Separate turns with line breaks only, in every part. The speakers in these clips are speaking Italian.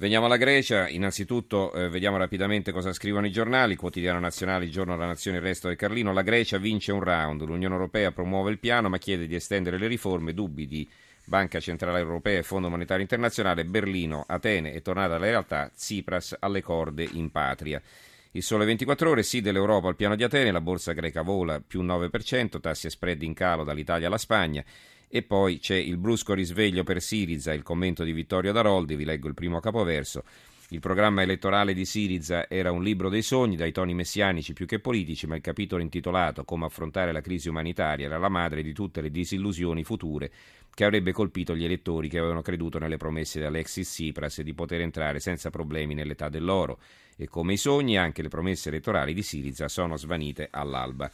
Veniamo alla Grecia, innanzitutto eh, vediamo rapidamente cosa scrivono i giornali, quotidiano nazionale, il giorno della nazione, il resto del Carlino, la Grecia vince un round, l'Unione Europea promuove il piano ma chiede di estendere le riforme, dubbi di Banca Centrale Europea e Fondo Monetario Internazionale, Berlino, Atene è tornata alla realtà, Tsipras alle corde in patria. Il sole 24 ore, sì dell'Europa al piano di Atene, la borsa greca vola più 9%, tassi e spread in calo dall'Italia alla Spagna. E poi c'è il brusco risveglio per Siriza, il commento di Vittorio Daroldi, vi leggo il primo capoverso. Il programma elettorale di Siriza era un libro dei sogni, dai toni messianici più che politici, ma il capitolo intitolato Come affrontare la crisi umanitaria era la madre di tutte le disillusioni future che avrebbe colpito gli elettori che avevano creduto nelle promesse di Alexis Tsipras di poter entrare senza problemi nell'età dell'oro. E come i sogni, anche le promesse elettorali di Siriza sono svanite all'alba.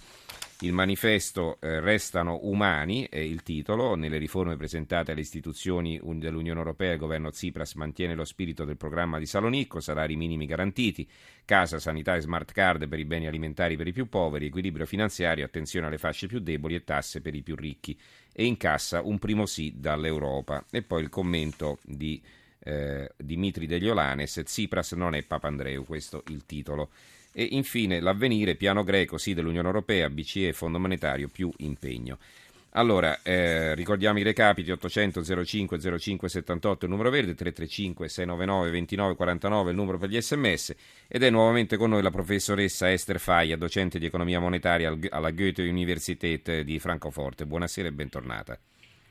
Il manifesto eh, Restano umani è il titolo. Nelle riforme presentate alle istituzioni dell'Unione Europea il governo Tsipras mantiene lo spirito del programma di Salonicco, salari minimi garantiti, casa, sanità e smart card per i beni alimentari per i più poveri, equilibrio finanziario, attenzione alle fasce più deboli e tasse per i più ricchi. E incassa un primo sì dall'Europa. E poi il commento di eh, Dimitri Degliolanes, Tsipras non è Papandreou, questo il titolo. E infine l'avvenire, piano greco, sì dell'Unione Europea, BCE, Fondo Monetario, più impegno. Allora, eh, ricordiamo i recapiti 800 05 05 78 il numero verde, 335 699 29 49 il numero per gli sms ed è nuovamente con noi la professoressa Esther Faia, docente di economia monetaria alla Goethe Universität di Francoforte. Buonasera e bentornata.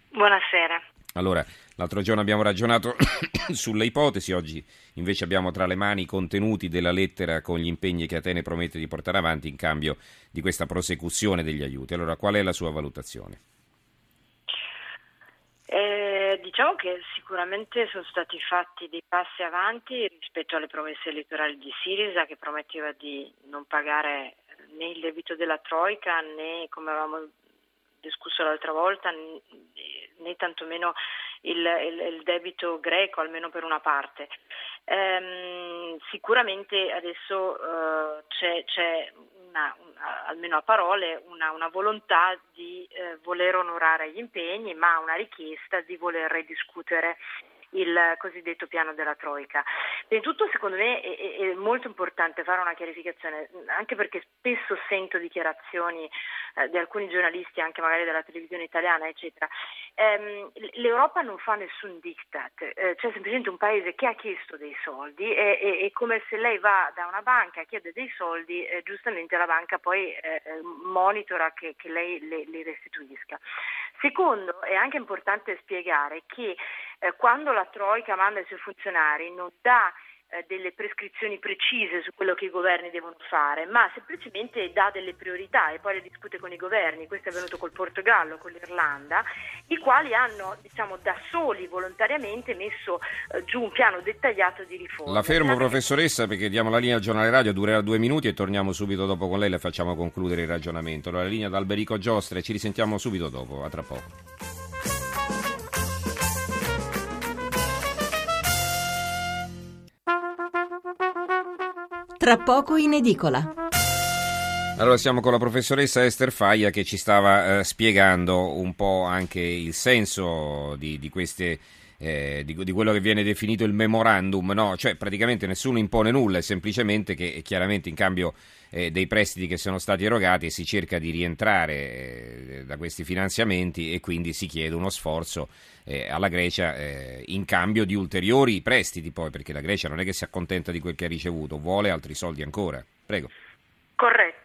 Buonasera.
Allora, l'altro giorno abbiamo ragionato sulle ipotesi, oggi invece abbiamo tra le mani i contenuti della lettera con gli impegni che Atene promette di portare avanti in cambio di questa prosecuzione degli aiuti. Allora, qual è la sua valutazione?
Eh, diciamo che sicuramente sono stati fatti dei passi avanti rispetto alle promesse elettorali di Sirisa che prometteva di non pagare né il debito della Troica né, come avevamo discusso l'altra volta, né tantomeno il, il, il debito greco, almeno per una parte. Ehm, sicuramente adesso eh, c'è, c'è una, una, almeno a parole, una, una volontà di eh, voler onorare gli impegni, ma una richiesta di voler ridiscutere il cosiddetto piano della Troica. Prima di tutto secondo me è, è, molto importante fare una chiarificazione, anche perché spesso sento dichiarazioni eh, di alcuni giornalisti, anche magari della televisione italiana, eccetera. Ehm, L'Europa non fa nessun diktat, eh, c'è semplicemente un paese che ha chiesto dei soldi e, e, e come se lei va da una banca e chiede dei soldi, eh, giustamente la banca poi eh, eh, monitora che, che lei li restituisca. Secondo, è anche importante spiegare che eh, quando la Troica manda i suoi funzionari non dà eh, delle prescrizioni precise su quello che i governi devono fare, ma semplicemente dà delle priorità e poi le discute con i governi. Questo è avvenuto col Portogallo, con l'Irlanda, i quali hanno diciamo, da soli volontariamente messo eh, giù un piano dettagliato di riforma.
La fermo professoressa perché diamo la linea al giornale radio, durerà due minuti e torniamo subito dopo con lei, le facciamo concludere il ragionamento. Allora, la linea da Alberico Giostre, ci risentiamo subito dopo, a tra poco.
Tra poco in edicola.
Allora siamo con la professoressa Esther Faia che ci stava eh, spiegando un po' anche il senso di, di queste eh, di, di, quello che viene definito il memorandum, no? cioè praticamente nessuno impone nulla, è semplicemente che chiaramente in cambio eh, dei prestiti che sono stati erogati si cerca di rientrare eh, da questi finanziamenti e quindi si chiede uno sforzo eh, alla Grecia eh, in cambio di ulteriori prestiti poi, perché la Grecia non è che si accontenta di quel che ha ricevuto, vuole altri soldi ancora. Prego.
Corretto.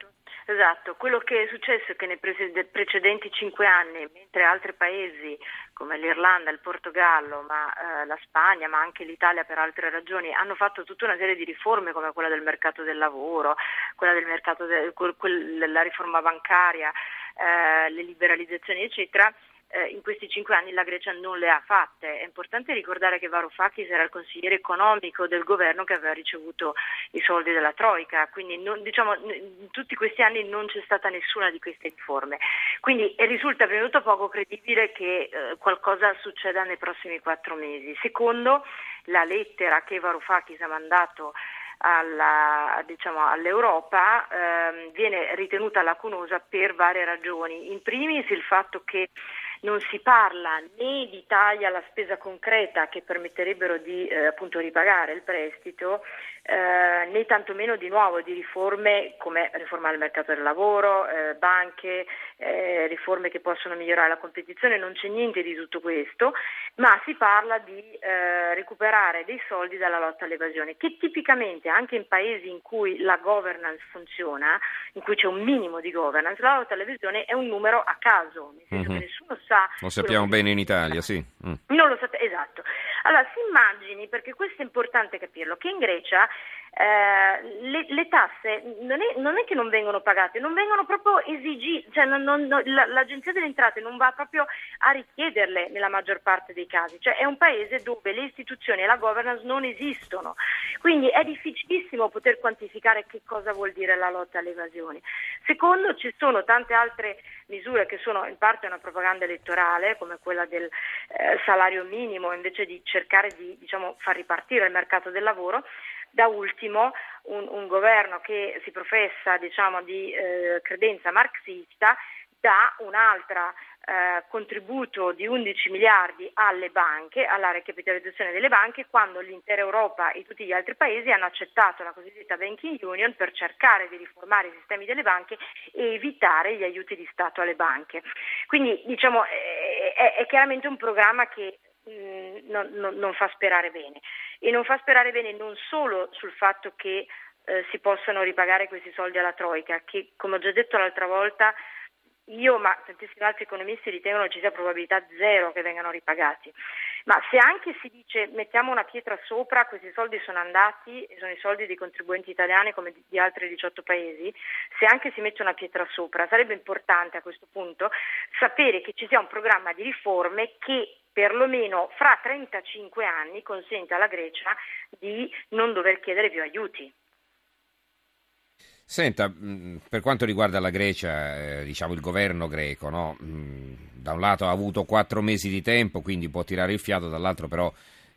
Esatto, quello che è successo è che nei precedenti cinque anni, mentre altri paesi come l'Irlanda, il Portogallo, ma, eh, la Spagna, ma anche l'Italia per altre ragioni, hanno fatto tutta una serie di riforme come quella del mercato del lavoro, quella del mercato de- quel, la riforma bancaria, eh, le liberalizzazioni, eccetera, eh, in questi cinque anni la Grecia non le ha fatte. È importante ricordare che Varoufakis era il consigliere economico del governo che aveva ricevuto i soldi della Troica, quindi non, diciamo, in tutti questi anni non c'è stata nessuna di queste riforme. Quindi risulta venuto poco credibile che eh, qualcosa succeda nei prossimi quattro mesi. Secondo, la lettera che Varoufakis ha mandato alla, diciamo, all'Europa ehm, viene ritenuta lacunosa per varie ragioni. In primis il fatto che non si parla né di tagli alla spesa concreta che permetterebbero di eh, appunto ripagare il prestito, eh, né tantomeno di nuovo di riforme come riformare il mercato del lavoro, eh, banche, eh, riforme che possono migliorare la competizione, non c'è niente di tutto questo, ma si parla di eh, recuperare dei soldi dalla lotta all'evasione, che tipicamente anche in paesi in cui la governance funziona, in cui c'è un minimo di governance, la lotta all'evasione è un numero a caso, nel senso mm-hmm. che nessuno sa...
Lo sappiamo bene in Italia, sì.
Mm. Non lo sappiamo, esatto. Allora si immagini, perché questo è importante capirlo, che in Grecia eh, le, le, tasse non è, non è, che non vengono pagate, non vengono proprio esigite, cioè non, non, la, l'Agenzia delle Entrate non va proprio a richiederle nella maggior parte dei casi, cioè è un paese dove le istituzioni e la governance non esistono, quindi è difficilissimo poter quantificare che cosa vuol dire la lotta all'evasione. Secondo, ci sono tante altre misure che sono in parte una propaganda elettorale, come quella del eh, salario minimo, invece di cercare di diciamo, far ripartire il mercato del lavoro, da ultimo un, un governo che si professa diciamo, di eh, credenza marxista dà un'altra eh, contributo di 11 miliardi alle banche, alla ricapitalizzazione delle banche, quando l'intera Europa e tutti gli altri paesi hanno accettato la cosiddetta banking union per cercare di riformare i sistemi delle banche e evitare gli aiuti di Stato alle banche. Quindi diciamo, è, è chiaramente un programma che mm, non, non, non fa sperare bene e non fa sperare bene non solo sul fatto che eh, si possano ripagare questi soldi alla Troica, che come ho già detto l'altra volta io ma tantissimi altri economisti ritengono ci sia probabilità zero che vengano ripagati. Ma se anche si dice mettiamo una pietra sopra, questi soldi sono andati e sono i soldi dei contribuenti italiani come di altri 18 paesi, se anche si mette una pietra sopra, sarebbe importante a questo punto sapere che ci sia un programma di riforme che perlomeno fra 35 anni consente alla Grecia di non dover chiedere più aiuti.
Senta, mm, per quanto riguarda la Grecia, eh, diciamo il governo greco, no? Mm, da un lato ha avuto quattro mesi di tempo, quindi può tirare il fiato, dall'altro però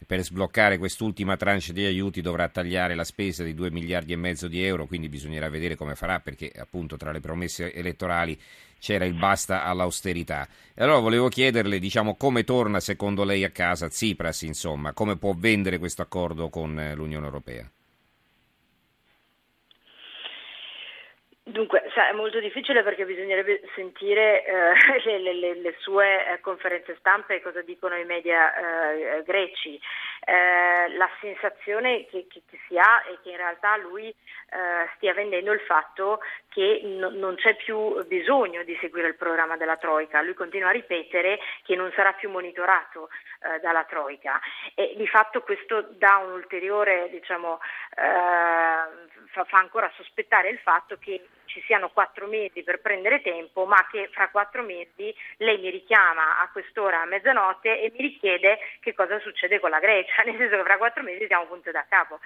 per sbloccare quest'ultima tranche di aiuti dovrà tagliare la spesa di 2 miliardi e mezzo di euro, quindi bisognerà vedere come farà perché appunto tra le promesse elettorali c'era il basta all'austerità. E allora volevo chiederle, diciamo, come torna secondo lei a casa Tsipras, insomma, come può vendere questo accordo con eh, l'Unione Europea?
Dunque, sa, è molto difficile perché bisognerebbe sentire eh, le, le, le, sue eh, conferenze stampe e cosa dicono i media eh, greci. Eh, la sensazione che, che, che, si ha è che in realtà lui eh, stia vendendo il fatto che no, non c'è più bisogno di seguire il programma della Troica. Lui continua a ripetere che non sarà più monitorato eh, dalla Troica e di fatto questo dà un ulteriore, diciamo, fa, fa ancora sospettare il fatto che ci siano quattro mesi per prendere tempo, ma che fra quattro mesi lei mi richiama a quest'ora a mezzanotte e mi richiede che cosa succede con la Grecia, nel senso che fra quattro mesi siamo punto da capo.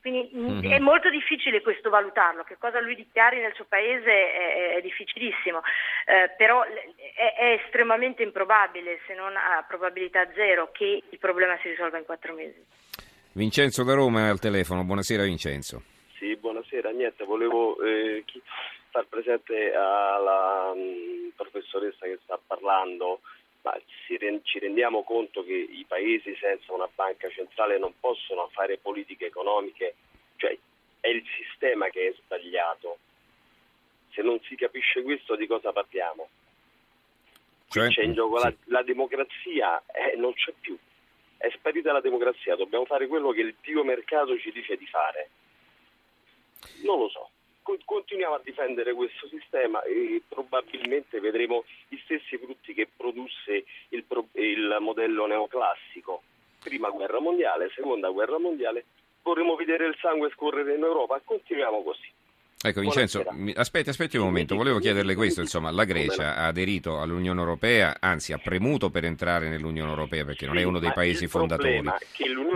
Quindi mm-hmm. è molto difficile questo valutarlo, che cosa lui dichiari nel suo paese è, è difficilissimo, eh, però è, è, estremamente improbabile, se non a probabilità zero, che il problema si risolva in quattro mesi.
Vincenzo da Roma è al telefono, buonasera Vincenzo.
Sì, buonasera. Niente, volevo eh, far presente alla mh, mm, professoressa che sta parlando, ma ci rendiamo conto che i paesi senza una banca centrale non possono fare politiche economiche, cioè è il sistema che è sbagliato. Se non si capisce questo di cosa parliamo? Cioè, c'è in gioco sì. la, la, democrazia, eh, non c'è più. È sparita la democrazia, dobbiamo fare quello che il Dio mercato ci dice di fare. Non lo so. Continuiamo a difendere questo sistema e probabilmente vedremo gli stessi frutti che produsse il, il modello neoclassico. Prima guerra mondiale, seconda guerra mondiale, vorremmo vedere il sangue scorrere in Europa, continuiamo così.
Ecco Vincenzo, aspetti, aspetti un momento, volevo chiederle questo, insomma, la Grecia ha aderito all'Unione Europea, anzi ha premuto per entrare nell'Unione Europea perché non è uno dei paesi fondatori,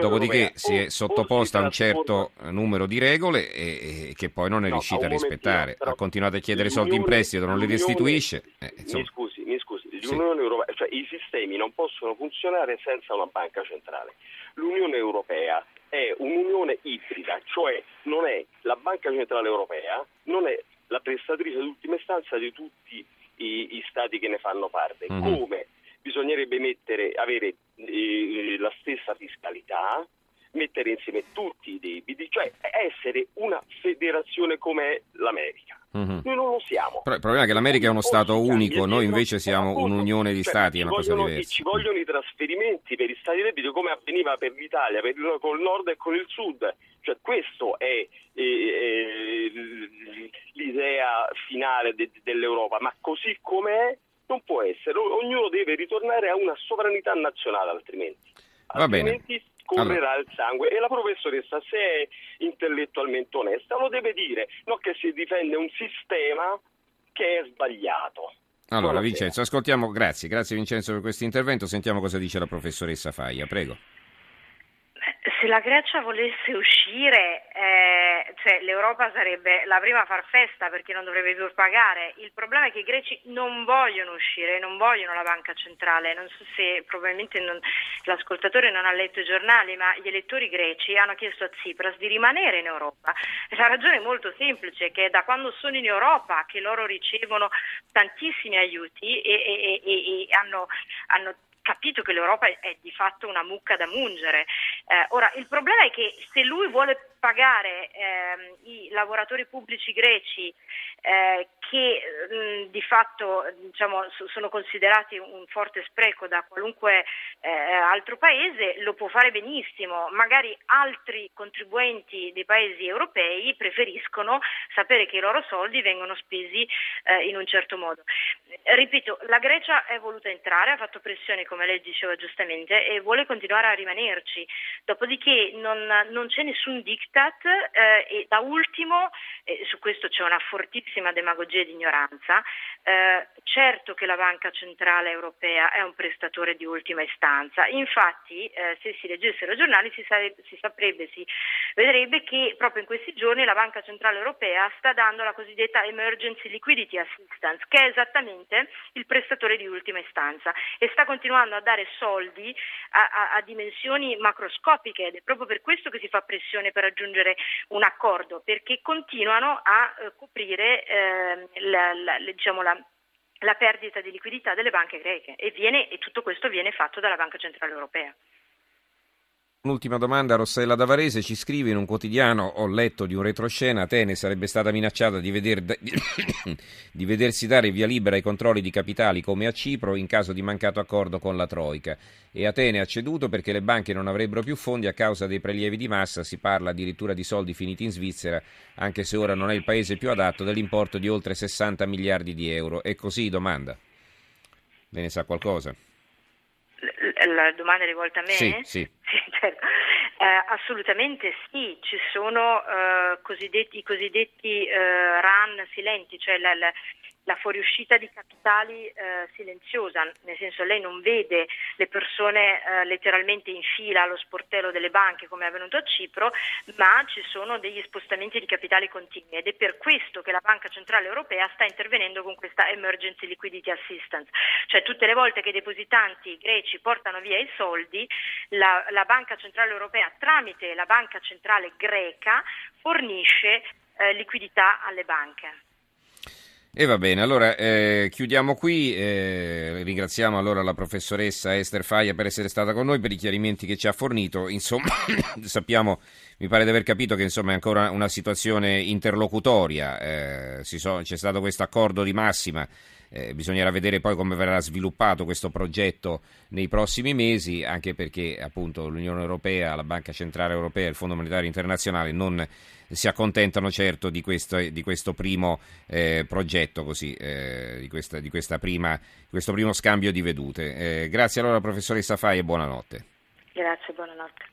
dopodiché si è sottoposta a un certo numero di regole e, e che poi non è riuscita a rispettare, ha continuato a chiedere soldi in prestito, non li restituisce.
Eh, mi scusi, mi scusi, l'Unione Europea, cioè i sistemi non possono funzionare senza una banca centrale. L'Unione Europea è un'unione ibrida, cioè non è Banca Centrale Europea, non è la prestatrice d'ultima istanza di tutti i, i stati che ne fanno parte, mm-hmm. come bisognerebbe mettere, avere eh, la stessa fiscalità, mettere insieme tutti i debiti, cioè essere una federazione come l'America. Mm-hmm. Noi non lo siamo.
Però il problema è che l'America è uno Stato unico, noi invece siamo un'unione di
cioè,
Stati, è una cosa
vogliono,
diversa.
Ci vogliono i trasferimenti per gli Stati debiti come avveniva per l'Italia, per il, con il nord e con il sud. Cioè, questo è eh, eh, l'idea finale de, dell'Europa, ma così com'è non può essere. Ognuno deve ritornare a una sovranità nazionale altrimenti.
Va
altrimenti
bene
correrà allora. il sangue e la professoressa se è intellettualmente onesta lo deve dire, non che si difende un sistema che è sbagliato.
Allora Buonasera. Vincenzo, ascoltiamo, grazie, grazie Vincenzo per questo intervento, sentiamo cosa dice la professoressa Faia, prego
se la Grecia volesse uscire, eh, cioè, l'Europa sarebbe la prima a far festa perché non dovrebbe più pagare. Il problema è che i greci non vogliono uscire, non vogliono la banca centrale. Non so se probabilmente non, l'ascoltatore non ha letto i giornali, ma gli elettori greci hanno chiesto a Tsipras di rimanere in Europa. La ragione è molto semplice, che è da quando sono in Europa che loro ricevono tantissimi aiuti e, e, e, e hanno, hanno capito che l'Europa è di fatto una mucca da mungere. Eh, ora, il problema è che se lui vuole pagare eh, i lavoratori pubblici greci eh, che mh, di fatto diciamo, sono considerati un forte spreco da qualunque eh, altro paese, lo può fare benissimo. Magari altri contribuenti dei paesi europei preferiscono sapere che i loro soldi vengono spesi eh, in un certo modo. Ripeto, la Grecia è voluta entrare, ha fatto pressione come lei diceva giustamente e vuole continuare a rimanerci. Dopodiché non, non c'è nessun diktat eh, e da ultimo, eh, su questo c'è una fortissima demagogia di ignoranza, eh, certo che la Banca Centrale Europea è un prestatore di ultima istanza, infatti eh, se si leggessero i giornali si, sarebbe, si saprebbe, si vedrebbe che proprio in questi giorni la Banca Centrale Europea sta dando la cosiddetta Emergency Liquidity Assistance, che è esattamente il prestatore di ultima istanza e sta continuando a dare soldi a, a, a dimensioni macroscopiche ed è proprio per questo che si fa pressione per raggiungere un accordo, perché continuano a eh, coprire eh, la, la, diciamo, la, la perdita di liquidità delle banche greche e, viene, e tutto questo viene fatto dalla Banca Centrale Europea.
Un'ultima domanda, Rossella Davarese ci scrive in un quotidiano, ho letto di un retroscena, Atene sarebbe stata minacciata di, veder, di, vedersi dare via libera ai controlli di capitali come a Cipro in caso di mancato accordo con la Troica e Atene ha ceduto perché le banche non avrebbero più fondi a causa dei prelievi di massa, si parla addirittura di soldi finiti in Svizzera, anche se ora non è il paese più adatto, dell'importo di oltre 60 miliardi di euro. E così domanda. Ve ne sa qualcosa?
La domanda è rivolta a me?
Sì, sì.
sì certo. eh, assolutamente sì, ci sono eh, cosiddetti, i cosiddetti eh, run silenti, cioè la, la, la fuoriuscita di capitali eh, silenziosa, nel senso lei non vede le persone eh, letteralmente in fila allo sportello delle banche come è avvenuto a Cipro, ma ci sono degli spostamenti di capitali continui ed è per questo che la Banca Centrale Europea sta intervenendo con questa Emergency Liquidity Assistance, cioè tutte le volte che i depositanti greci portano via i soldi, la, la Banca Centrale Europea tramite la Banca Centrale greca fornisce eh, liquidità alle banche.
E va bene, allora eh, chiudiamo qui, eh, ringraziamo allora la professoressa Esther Faia per essere stata con noi, per i chiarimenti che ci ha fornito, insomma sappiamo, mi pare di aver capito che insomma, è ancora una situazione interlocutoria, eh, so, c'è stato questo accordo di massima eh, bisognerà vedere poi come verrà sviluppato questo progetto nei prossimi mesi, anche perché appunto l'Unione Europea, la Banca Centrale Europea e il Fondo Monetario Internazionale non si accontentano certo di questo, di questo primo eh, progetto, così, eh, di, questa, di questa prima, questo primo scambio di vedute. Eh, grazie allora professoressa Fai e buonanotte.
Grazie, buonanotte.